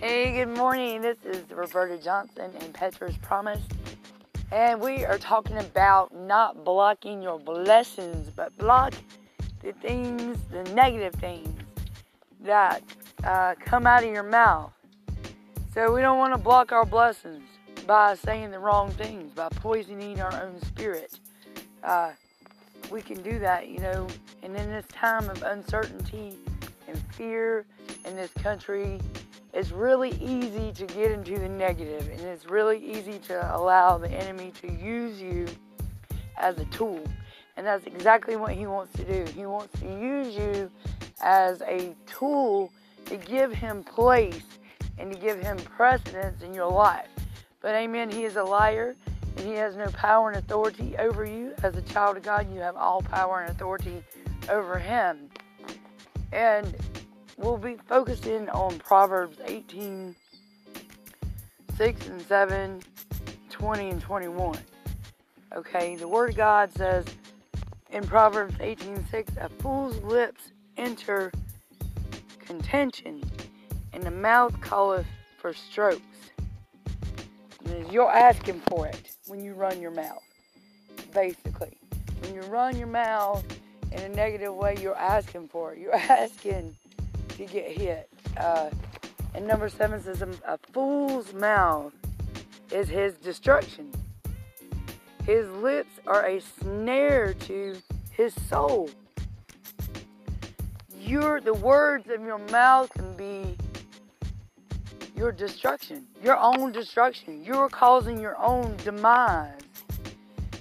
Hey, good morning. This is Roberta Johnson and Petra's Promise. And we are talking about not blocking your blessings, but block the things, the negative things that uh, come out of your mouth. So we don't want to block our blessings by saying the wrong things, by poisoning our own spirit. Uh, we can do that, you know. And in this time of uncertainty and fear in this country, it's really easy to get into the negative, and it's really easy to allow the enemy to use you as a tool. And that's exactly what he wants to do. He wants to use you as a tool to give him place and to give him precedence in your life. But amen, he is a liar and he has no power and authority over you. As a child of God, you have all power and authority over him. And we'll be focusing on Proverbs 18 6 and 7, 20 and 21. Okay, the Word of God says in Proverbs 18 6, a fool's lips enter contention, and the mouth calleth for strokes. You're asking for it when you run your mouth, basically. When you run your mouth in a negative way, you're asking for it. You're asking to get hit. Uh, and number seven says, a fool's mouth is his destruction. His lips are a snare to his soul. Your the words of your mouth can be your destruction, your own destruction. You're causing your own demise.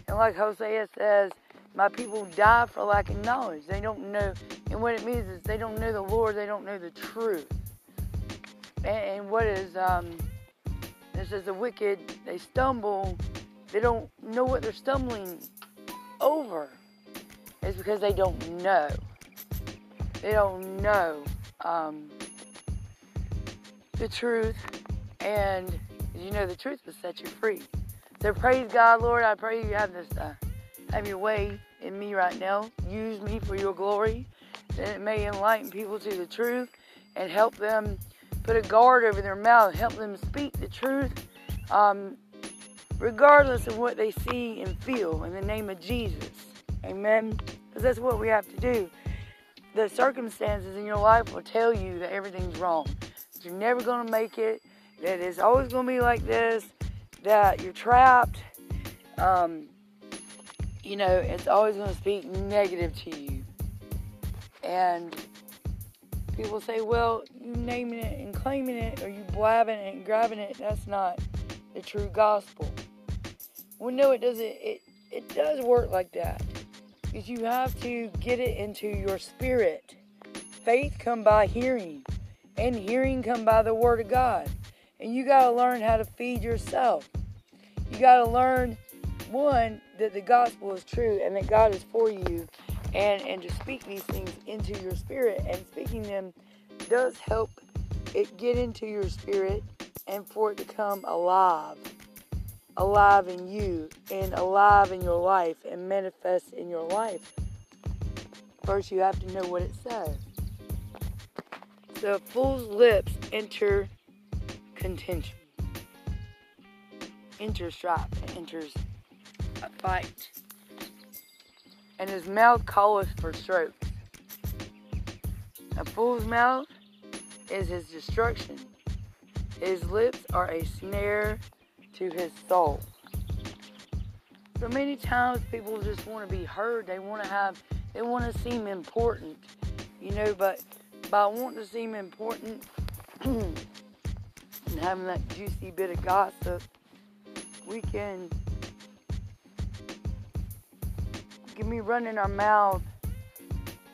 And like Hosea says, my people die for lack of knowledge. They don't know and what it means is they don't know the Lord, they don't know the truth. And, and what is, um, this is the wicked, they stumble, they don't know what they're stumbling over. It's because they don't know. They don't know um, the truth, and you know the truth will set you free. So praise God, Lord. I pray you have this, uh, have your way in me right now. Use me for your glory that it may enlighten people to the truth and help them put a guard over their mouth, help them speak the truth, um, regardless of what they see and feel, in the name of Jesus. Amen? Because that's what we have to do. The circumstances in your life will tell you that everything's wrong, that you're never going to make it, that it's always going to be like this, that you're trapped. Um, you know, it's always going to speak negative to you. And people say, well, you naming it and claiming it, or you blabbing it and grabbing it, that's not the true gospel. Well, no, it doesn't. It, it does work like that. Because you have to get it into your spirit. Faith come by hearing, and hearing come by the word of God. And you got to learn how to feed yourself. You got to learn, one, that the gospel is true and that God is for you and and to speak these things into your spirit. And speaking them does help it get into your spirit and for it to come alive alive in you and alive in your life and manifest in your life. First you have to know what it says. The fool's lips enter contention enters strife enters fight and his mouth calleth for strokes. A fool's mouth is his destruction. His lips are a snare to his soul. So many times people just want to be heard. They want to have, they want to seem important, you know, but by wanting to seem important and having that juicy bit of gossip, we can Give me running our mouth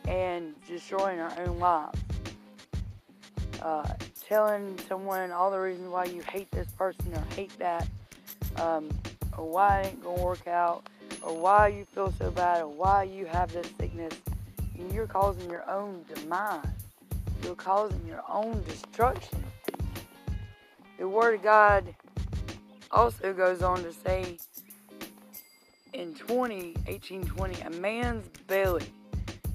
and destroying our own lives. Uh, telling someone all the reasons why you hate this person or hate that, um, or why it ain't gonna work out, or why you feel so bad, or why you have this sickness, and you're causing your own demise. You're causing your own destruction. The Word of God also goes on to say in 20, 1820, a man's belly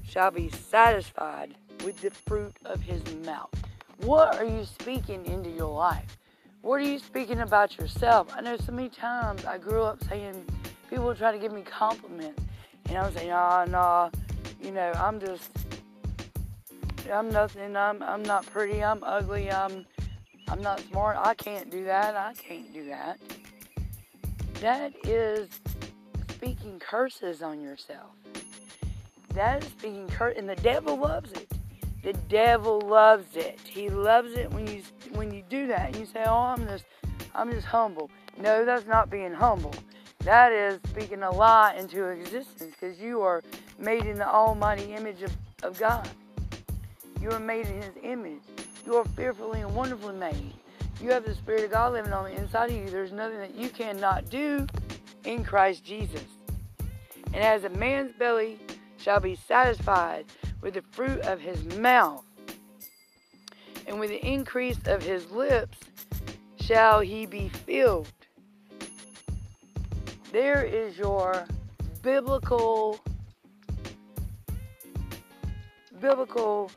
shall be satisfied with the fruit of his mouth. What are you speaking into your life? What are you speaking about yourself? I know so many times I grew up saying people try to give me compliments, and I was saying, "Ah, oh, no, you know, I'm just, I'm nothing. I'm, I'm not pretty. I'm ugly. I'm, I'm not smart. I can't do that. I can't do that." That is speaking curses on yourself. That is speaking curse, and the devil loves it. The devil loves it. He loves it when you when you do that. And you say, "Oh, I'm just I'm just humble." No, that's not being humble. That is speaking a lie into existence because you are made in the almighty image of, of God. You are made in his image. You are fearfully and wonderfully made. You have the Spirit of God living on the inside of you. There's nothing that you cannot do in Christ Jesus. And as a man's belly shall be satisfied with the fruit of his mouth, and with the increase of his lips shall he be filled. There is your biblical biblical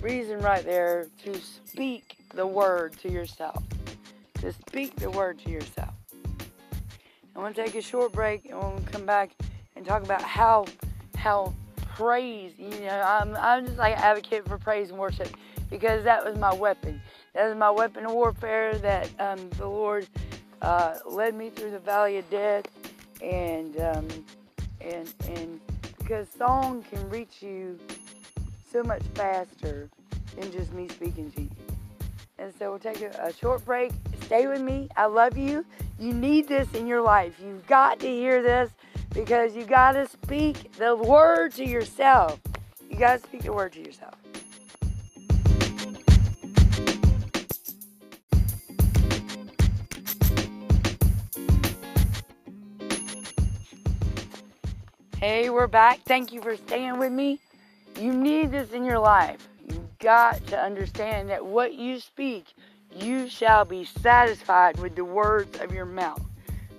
reason right there to speak the word to yourself. To speak the word to yourself. I want to take a short break and we'll come back and talk about how how praise, you know, I'm, I'm just like an advocate for praise and worship because that was my weapon. That was my weapon of warfare that um, the Lord uh, led me through the valley of death, and um, and and because song can reach you so much faster than just me speaking to you. And so we'll take a, a short break. Stay with me. I love you. You need this in your life. You've got to hear this because you got to speak the word to yourself. You got to speak the word to yourself. Hey, we're back. Thank you for staying with me. You need this in your life. You've got to understand that what you speak, you shall be satisfied with the words of your mouth.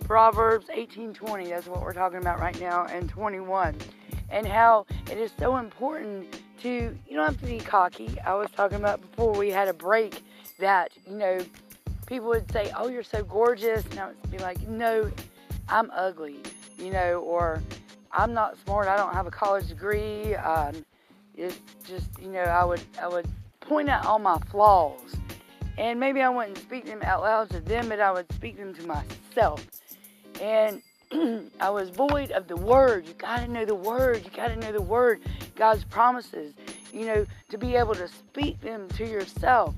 Proverbs 18:20, that's what we're talking about right now, and 21. And how it is so important to you don't have to be cocky. I was talking about before we had a break that, you know, people would say, Oh, you're so gorgeous. And I would be like, No, I'm ugly, you know, or I'm not smart, I don't have a college degree. Um, it's just, you know, I would I would point out all my flaws. And maybe I wouldn't speak them out loud to them, but I would speak them to myself and I was void of the word. You got to know the word. You got to know the word, God's promises, you know, to be able to speak them to yourself.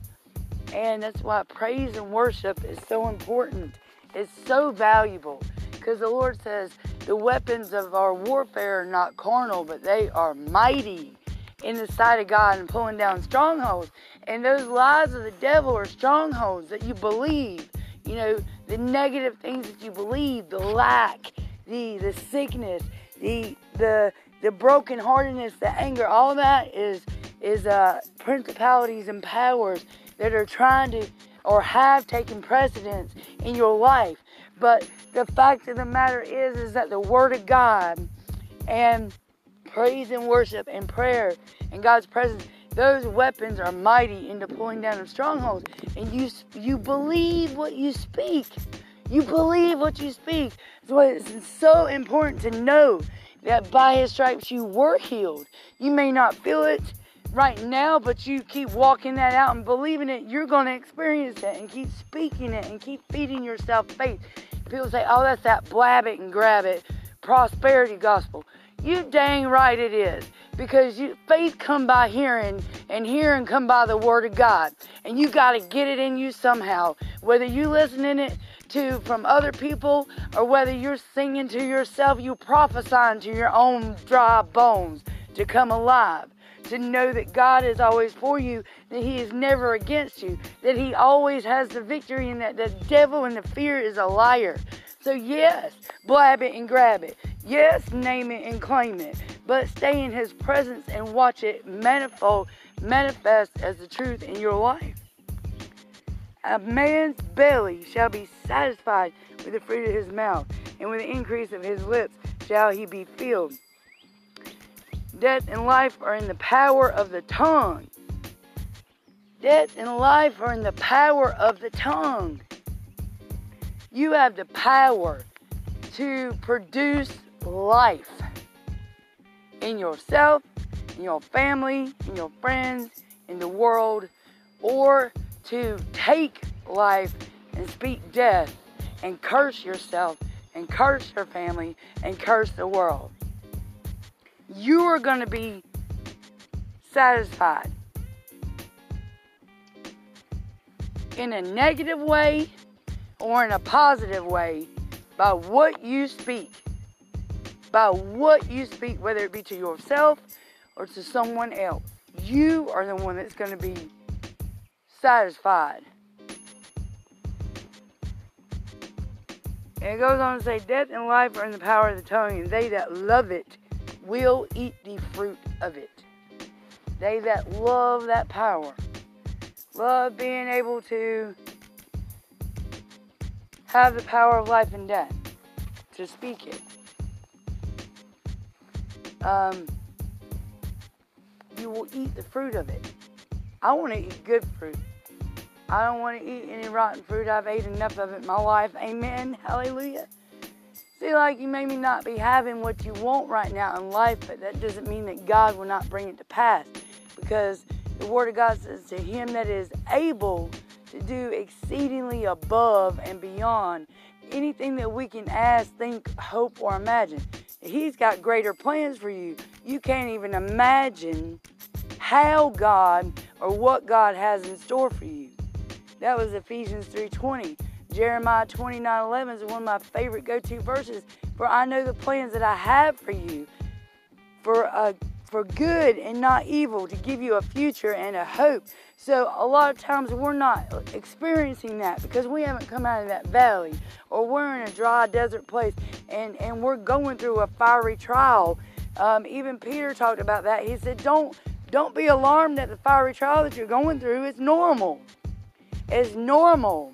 And that's why praise and worship is so important. It's so valuable because the Lord says the weapons of our warfare are not carnal, but they are mighty in the sight of God and pulling down strongholds. And those lies of the devil are strongholds that you believe you know, the negative things that you believe, the lack, the the sickness, the the the brokenheartedness, the anger, all that is is uh, principalities and powers that are trying to or have taken precedence in your life. But the fact of the matter is, is that the Word of God and praise and worship and prayer and God's presence those weapons are mighty in the pulling down of strongholds. And you you believe what you speak. You believe what you speak. That's why it's so important to know that by his stripes you were healed. You may not feel it right now, but you keep walking that out and believing it, you're going to experience it and keep speaking it and keep feeding yourself faith. People say, oh, that's that blab it and grab it prosperity gospel. You dang right it is. Because you, faith come by hearing, and hearing come by the word of God. And you got to get it in you somehow. Whether you listening it to from other people or whether you're singing to yourself, you prophesying to your own dry bones to come alive. To know that God is always for you, that He is never against you, that He always has the victory, and that the devil and the fear is a liar. So, yes, blab it and grab it. Yes, name it and claim it. But stay in His presence and watch it manifold manifest as the truth in your life. A man's belly shall be satisfied with the fruit of his mouth, and with the increase of his lips shall he be filled. Death and life are in the power of the tongue. Death and life are in the power of the tongue. You have the power to produce life in yourself, in your family, in your friends, in the world, or to take life and speak death and curse yourself and curse your family and curse the world. You are going to be satisfied in a negative way or in a positive way by what you speak. By what you speak, whether it be to yourself or to someone else. You are the one that's going to be satisfied. And it goes on to say, Death and life are in the power of the tongue, and they that love it will eat the fruit of it. They that love that power, love being able to have the power of life and death, to speak it. Um, you will eat the fruit of it. I want to eat good fruit. I don't want to eat any rotten fruit. I've ate enough of it in my life. Amen. Hallelujah. See, like you may not be having what you want right now in life, but that doesn't mean that God will not bring it to pass. Because the Word of God says, To him that is able to do exceedingly above and beyond anything that we can ask, think, hope, or imagine. He's got greater plans for you. You can't even imagine how God or what God has in store for you. That was Ephesians 3:20. Jeremiah 29:11 is one of my favorite go-to verses. For I know the plans that I have for you, for a for good and not evil, to give you a future and a hope. So a lot of times we're not experiencing that because we haven't come out of that valley, or we're in a dry desert place, and and we're going through a fiery trial. Um, even Peter talked about that. He said, "Don't don't be alarmed at the fiery trial that you're going through. It's normal." as normal.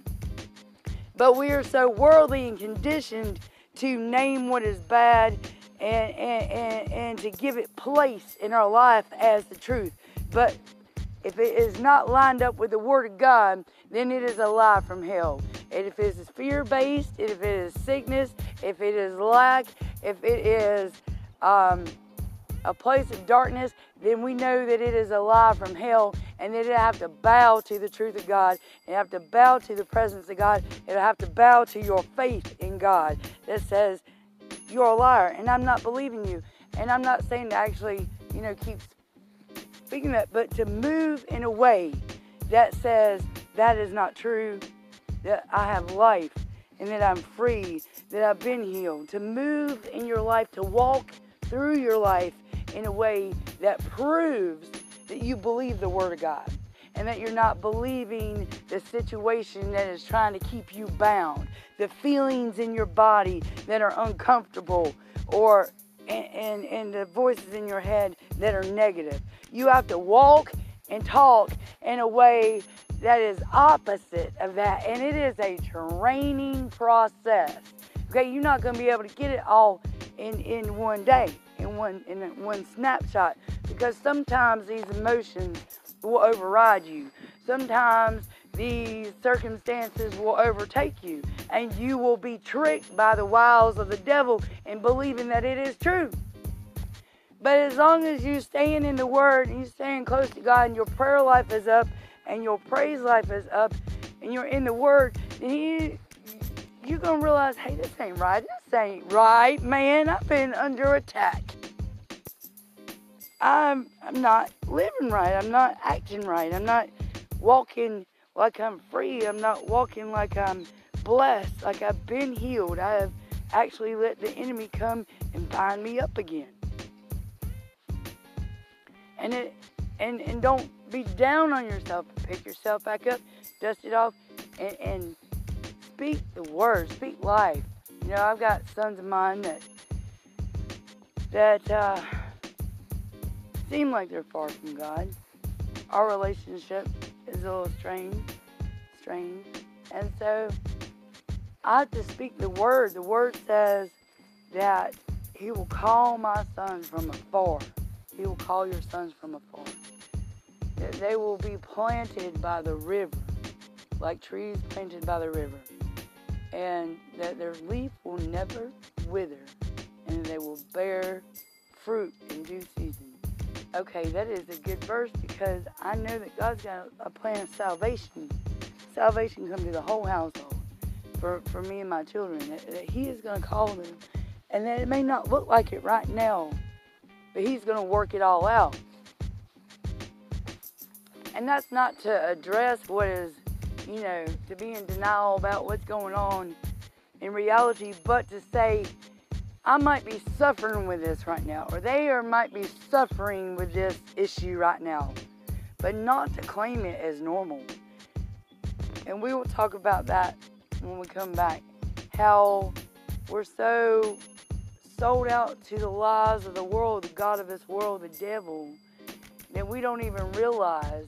But we are so worldly and conditioned to name what is bad and, and, and, and to give it place in our life as the truth. But if it is not lined up with the Word of God, then it is a lie from hell. And if it is fear based, if it is sickness, if it is lack, if it is um, a place of darkness, then we know that it is a lie from hell and that it'll have to bow to the truth of God. It have to bow to the presence of God. It'll have to bow to your faith in God that says, You're a liar and I'm not believing you. And I'm not saying to actually, you know, keep speaking that, but to move in a way that says that is not true, that I have life and that I'm free, that I've been healed. To move in your life, to walk through your life in a way that proves that you believe the Word of God and that you're not believing the situation that is trying to keep you bound, the feelings in your body that are uncomfortable, or and, and, and the voices in your head that are negative. You have to walk and talk in a way that is opposite of that, and it is a training process. Okay, you're not going to be able to get it all in, in one day in one in one snapshot because sometimes these emotions will override you. Sometimes these circumstances will overtake you and you will be tricked by the wiles of the devil in believing that it is true. But as long as you're staying in the word and you staying close to God and your prayer life is up and your praise life is up and you're in the word, then you you're gonna realize, hey, this ain't right. This ain't right, man. I've been under attack. I'm I'm not living right. I'm not acting right. I'm not walking like I'm free. I'm not walking like I'm blessed, like I've been healed. I have actually let the enemy come and bind me up again. And it and and don't be down on yourself. Pick yourself back up, dust it off, and, and speak the word, speak life. You know, I've got sons of mine that that uh, seem like they're far from God. Our relationship is a little strange, strange. and so I have to speak the word. The word says that He will call my sons from afar. He will call your sons from afar. that they will be planted by the river, like trees planted by the river, and that their leaf will never wither, and they will bear fruit in due season. Okay, that is a good verse because I know that God's got a plan of salvation. Salvation come to the whole household for, for me and my children. That, that He is going to call them. And that it may not look like it right now, but He's going to work it all out. And that's not to address what is, you know, to be in denial about what's going on in reality, but to say, I might be suffering with this right now, or they are, might be suffering with this issue right now, but not to claim it as normal. And we will talk about that when we come back. How we're so sold out to the lies of the world, the God of this world, the devil, that we don't even realize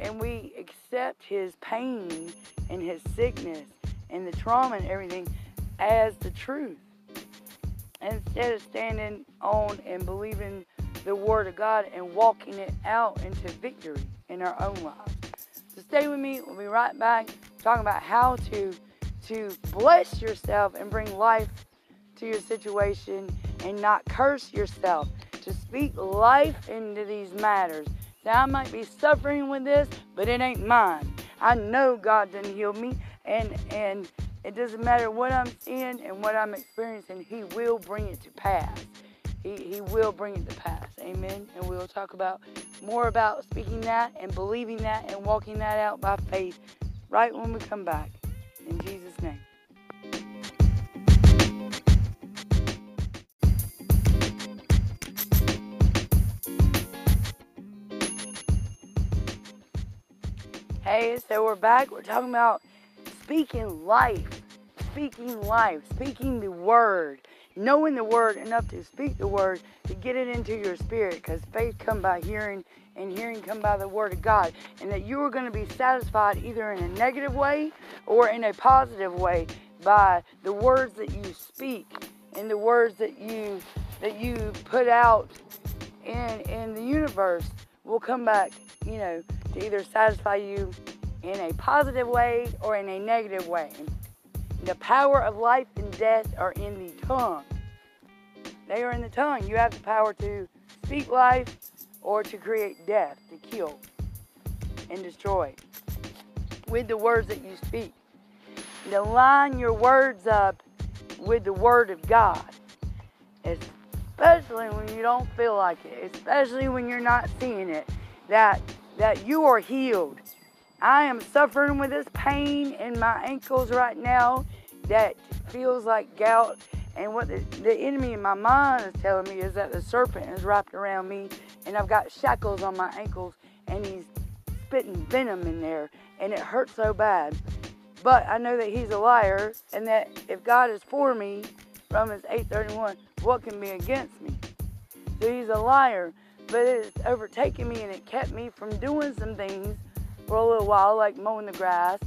and we accept his pain and his sickness and the trauma and everything as the truth. Instead of standing on and believing the Word of God and walking it out into victory in our own lives. So stay with me. We'll be right back talking about how to to bless yourself and bring life to your situation and not curse yourself. To speak life into these matters now, I might be suffering with this, but it ain't mine. I know God didn't heal me, and and it doesn't matter what I'm seeing and what I'm experiencing. He will bring it to pass. He, he will bring it to pass. Amen. And we'll talk about more about speaking that and believing that and walking that out by faith right when we come back. In Jesus' name. Hey, so we're back. We're talking about speaking life, speaking life, speaking the word, knowing the word enough to speak the word to get it into your spirit. Because faith come by hearing, and hearing come by the word of God. And that you are going to be satisfied either in a negative way or in a positive way by the words that you speak and the words that you that you put out in in the universe will come back, you know, to either satisfy you in a positive way or in a negative way. The power of life and death are in the tongue. They are in the tongue. You have the power to speak life or to create death, to kill and destroy with the words that you speak. To line your words up with the Word of God, especially when you don't feel like it, especially when you're not seeing it, that that you are healed. I am suffering with this pain in my ankles right now that feels like gout. And what the, the enemy in my mind is telling me is that the serpent is wrapped around me and I've got shackles on my ankles and he's spitting venom in there and it hurts so bad. But I know that he's a liar and that if God is for me, Romans 8:31, what can be against me? So he's a liar but it's overtaken me and it kept me from doing some things for a little while, like mowing the grass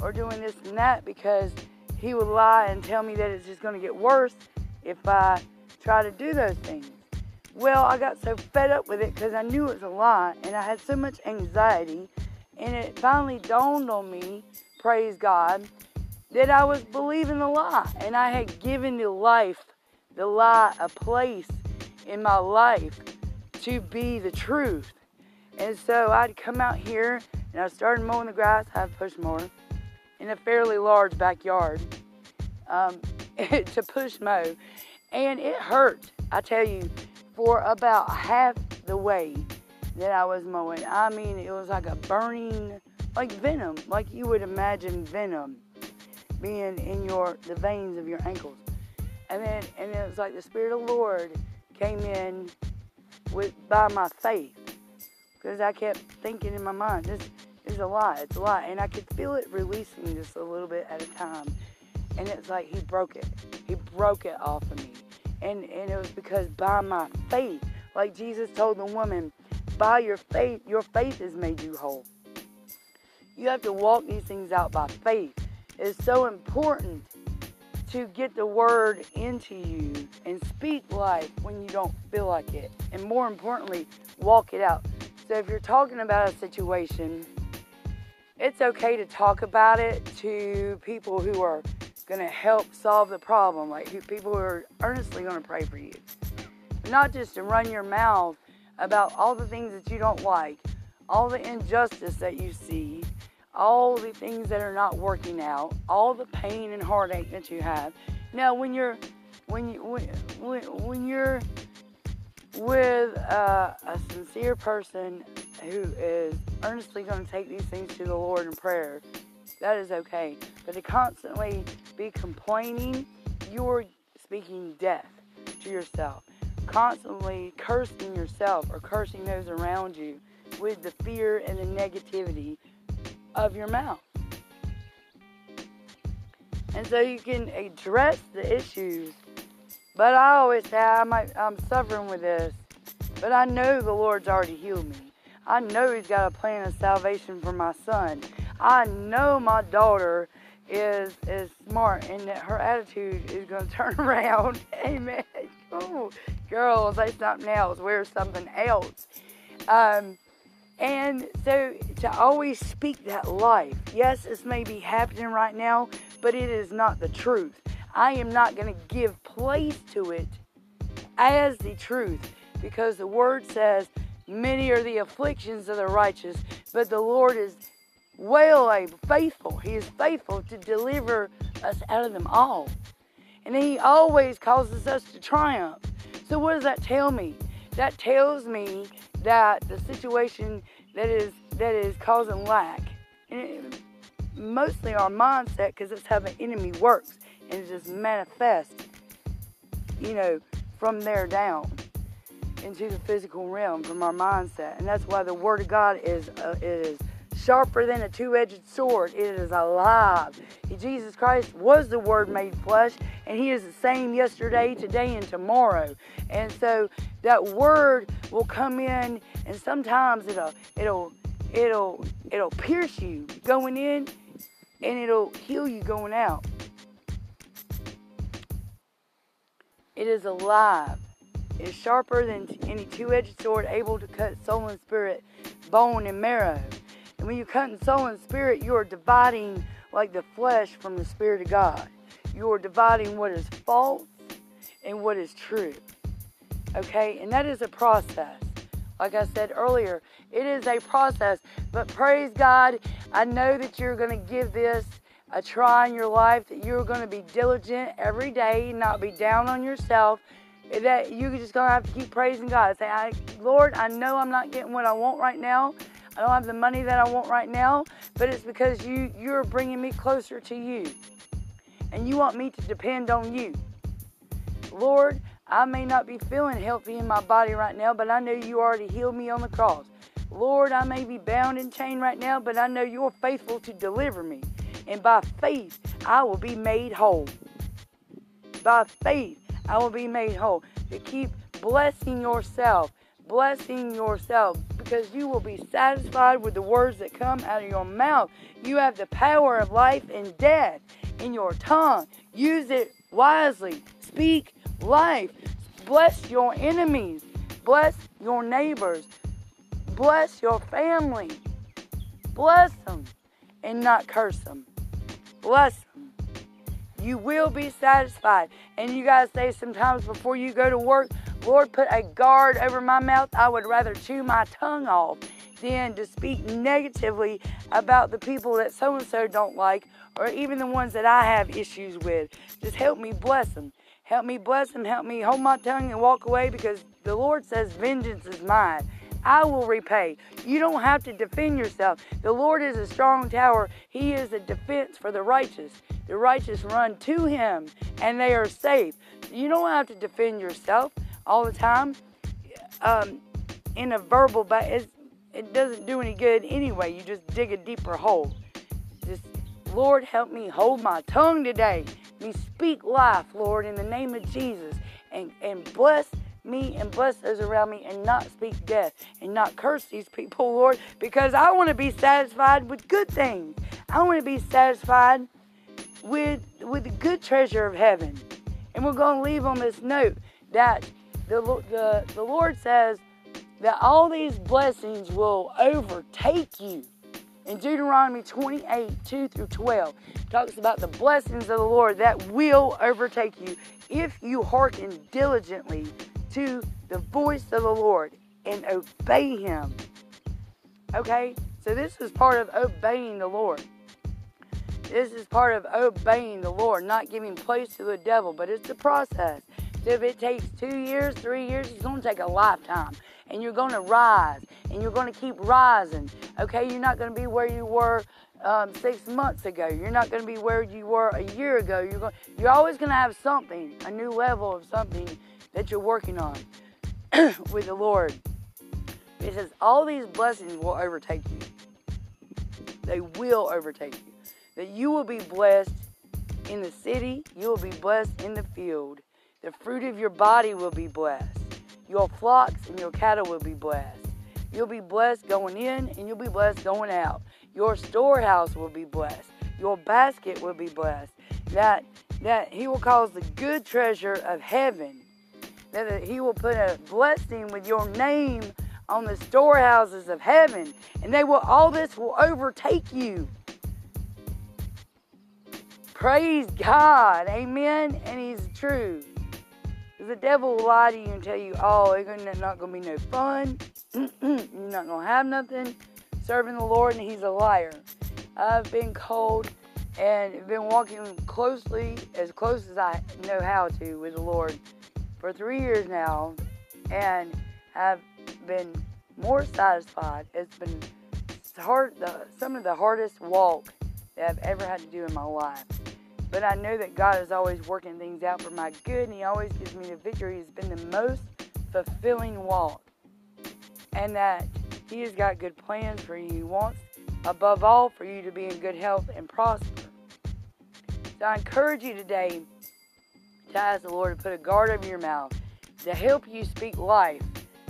or doing this and that, because he would lie and tell me that it's just going to get worse if I try to do those things. Well, I got so fed up with it because I knew it was a lie and I had so much anxiety, and it finally dawned on me, praise God, that I was believing the lie and I had given the life, the lie, a place in my life to be the truth. And so I'd come out here and I started mowing the grass. I have push mower in a fairly large backyard um, to push mow. And it hurt, I tell you, for about half the way that I was mowing. I mean, it was like a burning, like venom, like you would imagine venom being in your the veins of your ankles. And then and it was like the Spirit of the Lord came in with by my faith because I kept thinking in my mind, this is a lie, it's a lie, and I could feel it releasing just a little bit at a time, and it's like he broke it, he broke it off of me, and and it was because by my faith, like Jesus told the woman, by your faith, your faith has made you whole. You have to walk these things out by faith. It's so important to get the word into you and speak life when you don't feel like it. And more importantly, walk it out. So if you're talking about a situation, it's okay to talk about it to people who are going to help solve the problem, like who, people who are earnestly going to pray for you. Not just to run your mouth about all the things that you don't like, all the injustice that you see, all the things that are not working out, all the pain and heartache that you have. Now, when you're when you when, when you're with uh, a sincere person who is earnestly going to take these things to the Lord in prayer, that is okay. But to constantly be complaining, you're speaking death to yourself. Constantly cursing yourself or cursing those around you with the fear and the negativity of your mouth. And so you can address the issues but I always say I might, I'm suffering with this, but I know the Lord's already healed me. I know He's got a plan of salvation for my son. I know my daughter is is smart and that her attitude is going to turn around. Amen. Ooh, girls, say something else. Wear something else. Um, and so to always speak that life. Yes, this may be happening right now, but it is not the truth. I am not going to give place to it as the truth because the word says, Many are the afflictions of the righteous, but the Lord is well able, faithful. He is faithful to deliver us out of them all. And He always causes us to triumph. So, what does that tell me? That tells me that the situation that is that is causing lack, and it, mostly our mindset, because it's how the enemy works and just manifests, you know, from there down into the physical realm from our mindset. And that's why the Word of God is uh, is sharper than a two-edged sword. It is alive. Jesus Christ was the Word made flesh, and He is the same yesterday, today, and tomorrow. And so that Word will come in, and sometimes it'll it'll it'll it'll pierce you going in, and it'll heal you going out. It is alive. It is sharper than any two-edged sword, able to cut soul and spirit, bone and marrow. And when you cut in soul and spirit, you are dividing like the flesh from the spirit of God. You are dividing what is false and what is true. Okay? And that is a process. Like I said earlier, it is a process. But praise God, I know that you're going to give this a try in your life, that you're going to be diligent every day, not be down on yourself, that you're just going to have to keep praising God. Say, I, Lord, I know I'm not getting what I want right now. I don't have the money that I want right now, but it's because you, you're bringing me closer to you. And you want me to depend on you. Lord, I may not be feeling healthy in my body right now, but I know you already healed me on the cross. Lord, I may be bound and chained right now, but I know you're faithful to deliver me and by faith I will be made whole. By faith I will be made whole. To keep blessing yourself, blessing yourself, because you will be satisfied with the words that come out of your mouth. You have the power of life and death in your tongue. Use it wisely. Speak life. Bless your enemies. Bless your neighbors. Bless your family. Bless them and not curse them bless them. You will be satisfied. And you guys say sometimes before you go to work, Lord, put a guard over my mouth. I would rather chew my tongue off than to speak negatively about the people that so and so don't like, or even the ones that I have issues with. Just help me bless them. Help me bless them. Help me hold my tongue and walk away because the Lord says, Vengeance is mine. I will repay. You don't have to defend yourself. The Lord is a strong tower. He is a defense for the righteous. The righteous run to Him and they are safe. You don't have to defend yourself all the time um, in a verbal, but it doesn't do any good anyway. You just dig a deeper hole. Just, Lord, help me hold my tongue today. Me speak life, Lord, in the name of Jesus, and, and bless me and bless those around me and not speak death and not curse these people, Lord, because I want to be satisfied with good things. I want to be satisfied with with the good treasure of heaven. And we're going to leave on this note that the, the, the Lord says that all these blessings will overtake you. In Deuteronomy 28 2 through 12, talks about the blessings of the Lord that will overtake you if you hearken diligently to the voice of the Lord and obey Him. Okay? So, this is part of obeying the Lord. This is part of obeying the Lord, not giving place to the devil, but it's a process. So if it takes two years, three years, it's going to take a lifetime. And you're going to rise, and you're going to keep rising. Okay, you're not going to be where you were um, six months ago. You're not going to be where you were a year ago. You're going, you're always going to have something, a new level of something that you're working on with the Lord. It says all these blessings will overtake you. They will overtake you. That you will be blessed in the city. You will be blessed in the field. The fruit of your body will be blessed. Your flocks and your cattle will be blessed. You'll be blessed going in and you'll be blessed going out. Your storehouse will be blessed. Your basket will be blessed. That that he will cause the good treasure of heaven. That he will put a blessing with your name on the storehouses of heaven. And they will all this will overtake you. Praise God. Amen. And he's true. The devil will lie to you and tell you, oh, it's not going to be no fun. You're not going to have nothing serving the Lord, and he's a liar. I've been cold and been walking closely, as close as I know how to, with the Lord for three years now, and have been more satisfied. It's been hard, the, some of the hardest walk that I've ever had to do in my life. But I know that God is always working things out for my good, and He always gives me the victory. It's been the most fulfilling walk. And that He has got good plans for you. He wants, above all, for you to be in good health and prosper. So I encourage you today ask the Lord to put a guard over your mouth to help you speak life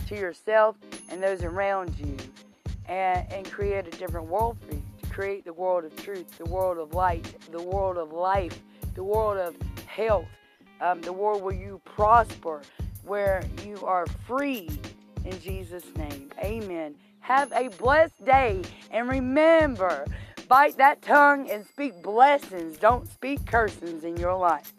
to yourself and those around you and, and create a different world for you To create the world of truth, the world of light, the world of life, the world of health, um, the world where you prosper, where you are free. In Jesus' name, amen. Have a blessed day and remember, bite that tongue and speak blessings. Don't speak cursings in your life.